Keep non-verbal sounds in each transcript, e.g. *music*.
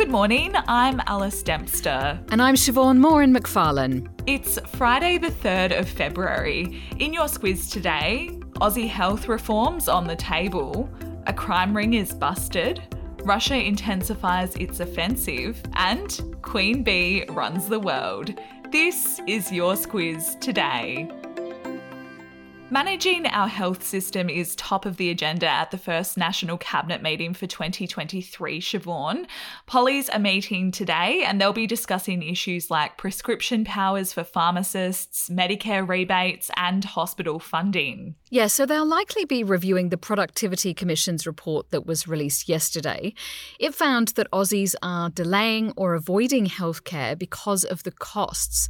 Good morning, I'm Alice Dempster. And I'm Siobhan Moore in McFarlane. It's Friday, the 3rd of February. In your squiz today, Aussie health reforms on the table, a crime ring is busted, Russia intensifies its offensive, and Queen Bey runs the world. This is your squiz today. Managing our health system is top of the agenda at the first National Cabinet meeting for 2023, Siobhan. Polly's a meeting today and they'll be discussing issues like prescription powers for pharmacists, Medicare rebates, and hospital funding. Yeah, so they'll likely be reviewing the Productivity Commission's report that was released yesterday. It found that Aussies are delaying or avoiding healthcare because of the costs.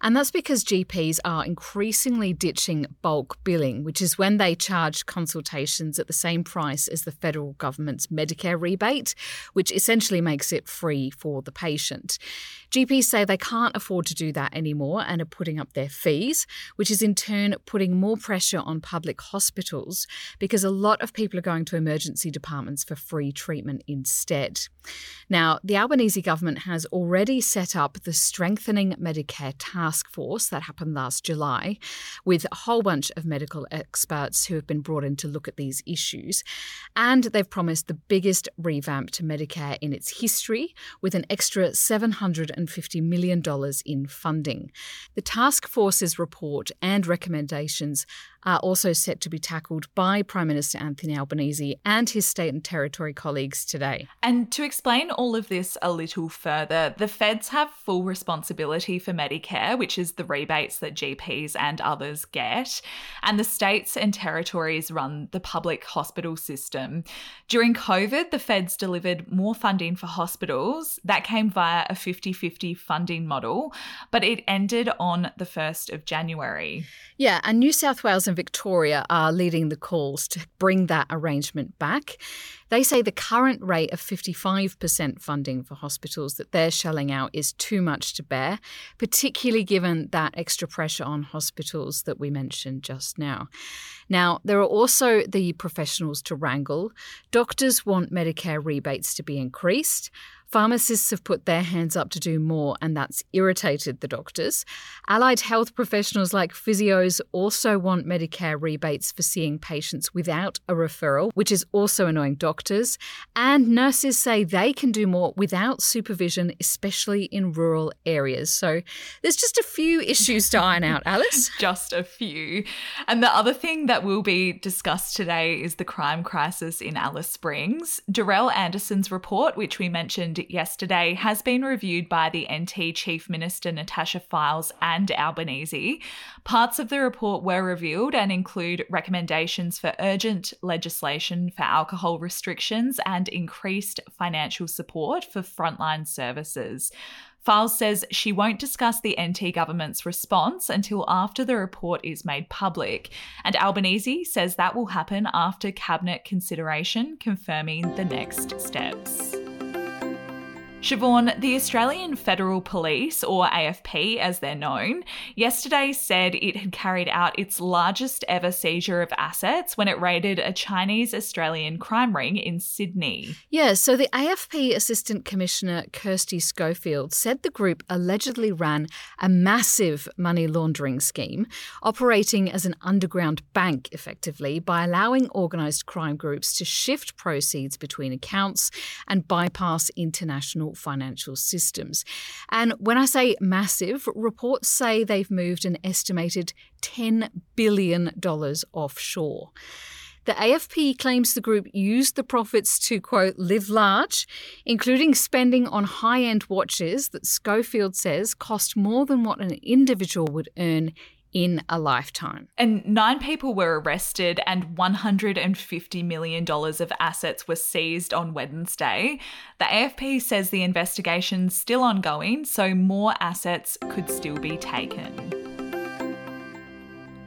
And that's because GPs are increasingly ditching bulk billing, which is when they charge consultations at the same price as the federal government's Medicare rebate, which essentially makes it free for the patient. GPs say they can't afford to do that anymore and are putting up their fees, which is in turn putting more pressure on public hospitals because a lot of people are going to emergency departments for free treatment instead. Now, the Albanese government has already set up the Strengthening Medicare Task Force that happened last July with a whole bunch of medical experts who have been brought in to look at these issues. And they've promised the biggest revamp to Medicare in its history with an extra 700 $150 million in funding. The task force's report and recommendations are also set to be tackled by Prime Minister Anthony Albanese and his state and territory colleagues today. And to explain all of this a little further, the feds have full responsibility for Medicare, which is the rebates that GPs and others get, and the states and territories run the public hospital system. During COVID, the feds delivered more funding for hospitals. That came via a 50 50 funding model, but it ended on the 1st of January. Yeah, and New South Wales and Victoria are leading the calls to bring that arrangement back. They say the current rate of 55% funding for hospitals that they're shelling out is too much to bear, particularly given that extra pressure on hospitals that we mentioned just now. Now, there are also the professionals to wrangle. Doctors want Medicare rebates to be increased. Pharmacists have put their hands up to do more, and that's irritated the doctors. Allied health professionals like physios also want Medicare rebates for seeing patients without a referral, which is also annoying doctors. And nurses say they can do more without supervision, especially in rural areas. So there's just a few issues to iron out, Alice. *laughs* just a few. And the other thing that will be discussed today is the crime crisis in Alice Springs. Dorrelle Anderson's report, which we mentioned yesterday has been reviewed by the NT Chief Minister Natasha Fyles and Albanese. Parts of the report were revealed and include recommendations for urgent legislation for alcohol restrictions and increased financial support for frontline services. Fyles says she won't discuss the NT government's response until after the report is made public, and Albanese says that will happen after cabinet consideration confirming the next steps. Siobhan, the Australian Federal Police, or AFP as they're known, yesterday said it had carried out its largest ever seizure of assets when it raided a Chinese Australian crime ring in Sydney. Yeah, so the AFP Assistant Commissioner Kirsty Schofield said the group allegedly ran a massive money laundering scheme, operating as an underground bank effectively by allowing organised crime groups to shift proceeds between accounts and bypass international financial systems. And when I say massive, reports say they've moved an estimated $10 billion offshore. The AFP claims the group used the profits to, quote, live large, including spending on high end watches that Schofield says cost more than what an individual would earn in a lifetime. And nine people were arrested, and $150 million of assets were seized on Wednesday. The AFP says the investigation's still ongoing, so more assets could still be taken.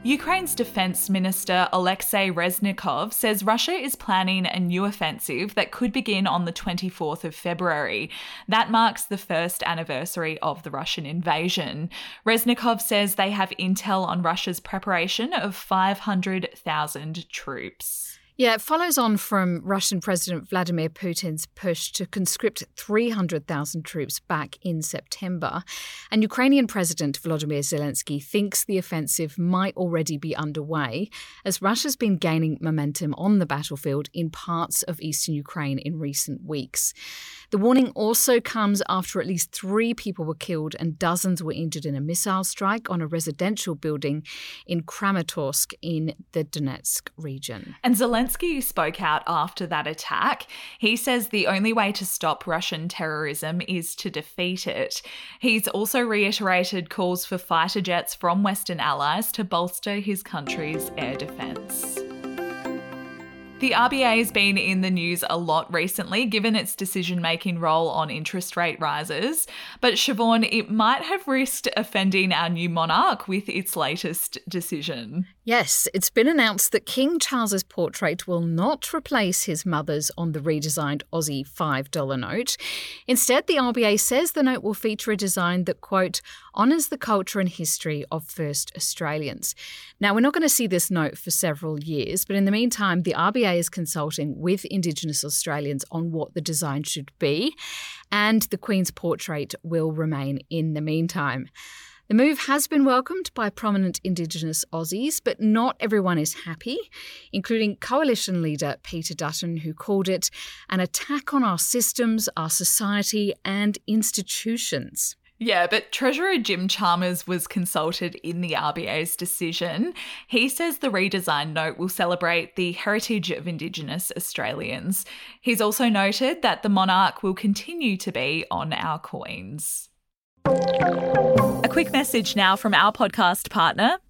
Ukraine's defense minister Alexei Reznikov says Russia is planning a new offensive that could begin on the 24th of February. That marks the first anniversary of the Russian invasion. Reznikov says they have intel on Russia's preparation of 500,000 troops. Yeah, it follows on from Russian President Vladimir Putin's push to conscript 300,000 troops back in September. And Ukrainian President Volodymyr Zelensky thinks the offensive might already be underway, as Russia's been gaining momentum on the battlefield in parts of eastern Ukraine in recent weeks. The warning also comes after at least three people were killed and dozens were injured in a missile strike on a residential building in Kramatorsk in the Donetsk region. And Zelensky spoke out after that attack. He says the only way to stop Russian terrorism is to defeat it. He's also reiterated calls for fighter jets from Western allies to bolster his country's air defence. The RBA has been in the news a lot recently, given its decision making role on interest rate rises. But Siobhan, it might have risked offending our new monarch with its latest decision. Yes, it's been announced that King Charles's portrait will not replace his mother's on the redesigned Aussie $5 note. Instead, the RBA says the note will feature a design that, quote, honours the culture and history of first Australians. Now, we're not going to see this note for several years, but in the meantime, the RBA is consulting with Indigenous Australians on what the design should be, and the Queen's portrait will remain in the meantime. The move has been welcomed by prominent Indigenous Aussies, but not everyone is happy, including coalition leader Peter Dutton, who called it an attack on our systems, our society, and institutions. Yeah, but Treasurer Jim Chalmers was consulted in the RBA's decision. He says the redesign note will celebrate the heritage of Indigenous Australians. He's also noted that the monarch will continue to be on our coins. A quick message now from our podcast partner,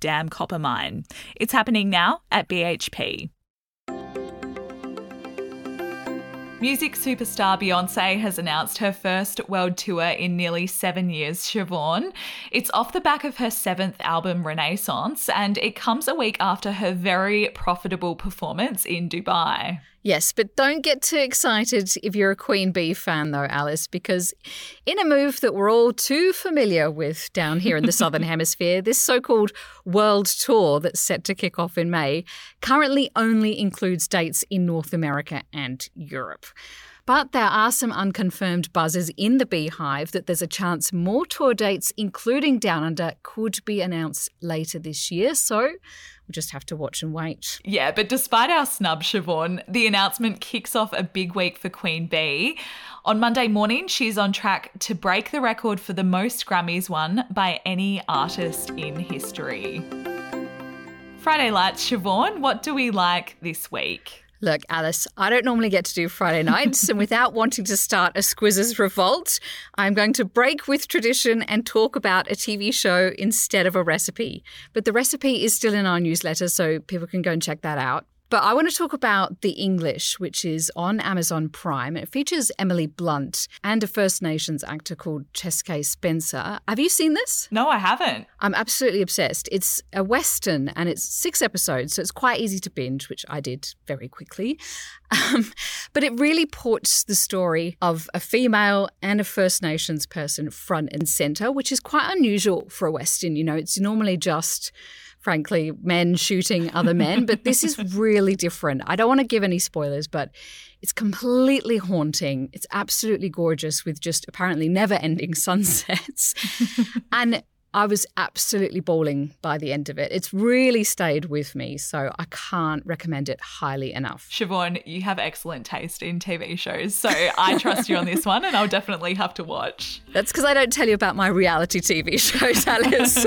Dam copper mine. It's happening now at BHP. Music superstar Beyonce has announced her first world tour in nearly seven years, Siobhan. It's off the back of her seventh album, Renaissance, and it comes a week after her very profitable performance in Dubai. Yes, but don't get too excited if you're a Queen Bey fan, though, Alice, because in a move that we're all too familiar with down here in the *laughs* Southern Hemisphere, this so called world tour that's set to kick off in May currently only includes dates in North America and Europe. But there are some unconfirmed buzzes in the beehive that there's a chance more tour dates, including Down Under, could be announced later this year. So we'll just have to watch and wait. Yeah, but despite our snub, Siobhan, the announcement kicks off a big week for Queen Bey. On Monday morning, she's on track to break the record for the most Grammys won by any artist in history. Friday Lights, Siobhan, what do we like this week? Look, Alice, I don't normally get to do Friday nights, and without wanting to start a Squizzes revolt, I'm going to break with tradition and talk about a TV show instead of a recipe. But the recipe is still in our newsletter, so people can go and check that out. But I want to talk about The English, which is on Amazon Prime. It features Emily Blunt and a First Nations actor called Chaske Spencer. Have you seen this? No, I haven't. I'm absolutely obsessed. It's a Western and it's six episodes, so it's quite easy to binge, which I did very quickly. *laughs* Um, but it really puts the story of a female and a First Nations person front and center, which is quite unusual for a Western. You know, it's normally just frankly, men shooting other men. but this is *laughs* really different. I don't want to give any spoilers, but it's completely haunting. It's absolutely gorgeous with just apparently never ending *laughs* sunsets. *laughs* and I was absolutely bawling by the end of it. It's really stayed with me, so I can't recommend it highly enough. Siobhan, you have excellent taste in TV shows, so I trust you on this one, and I'll definitely have to watch. That's because I don't tell you about my reality TV shows, Alice.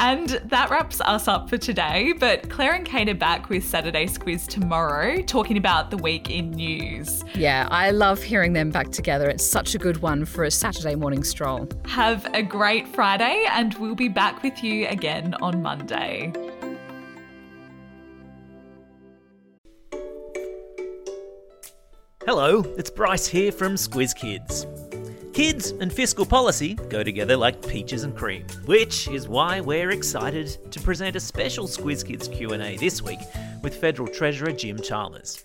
And that wraps us up for today. But Claire and Kate are back with Saturday Squiz tomorrow, talking about the week in news. Yeah, I love hearing them back together. It's such a good one for a Saturday morning stroll. Have a great Friday, and we'll be back with you again on Monday. Hello, it's Bryce here from Squiz Kids. Kids and fiscal policy go together like peaches and cream, which is why we're excited to present a special Squiz Kids Q&A this week with Federal Treasurer Jim Chalmers.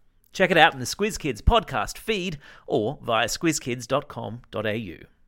Check it out in the Squiz Kids podcast feed or via squizkids.com.au.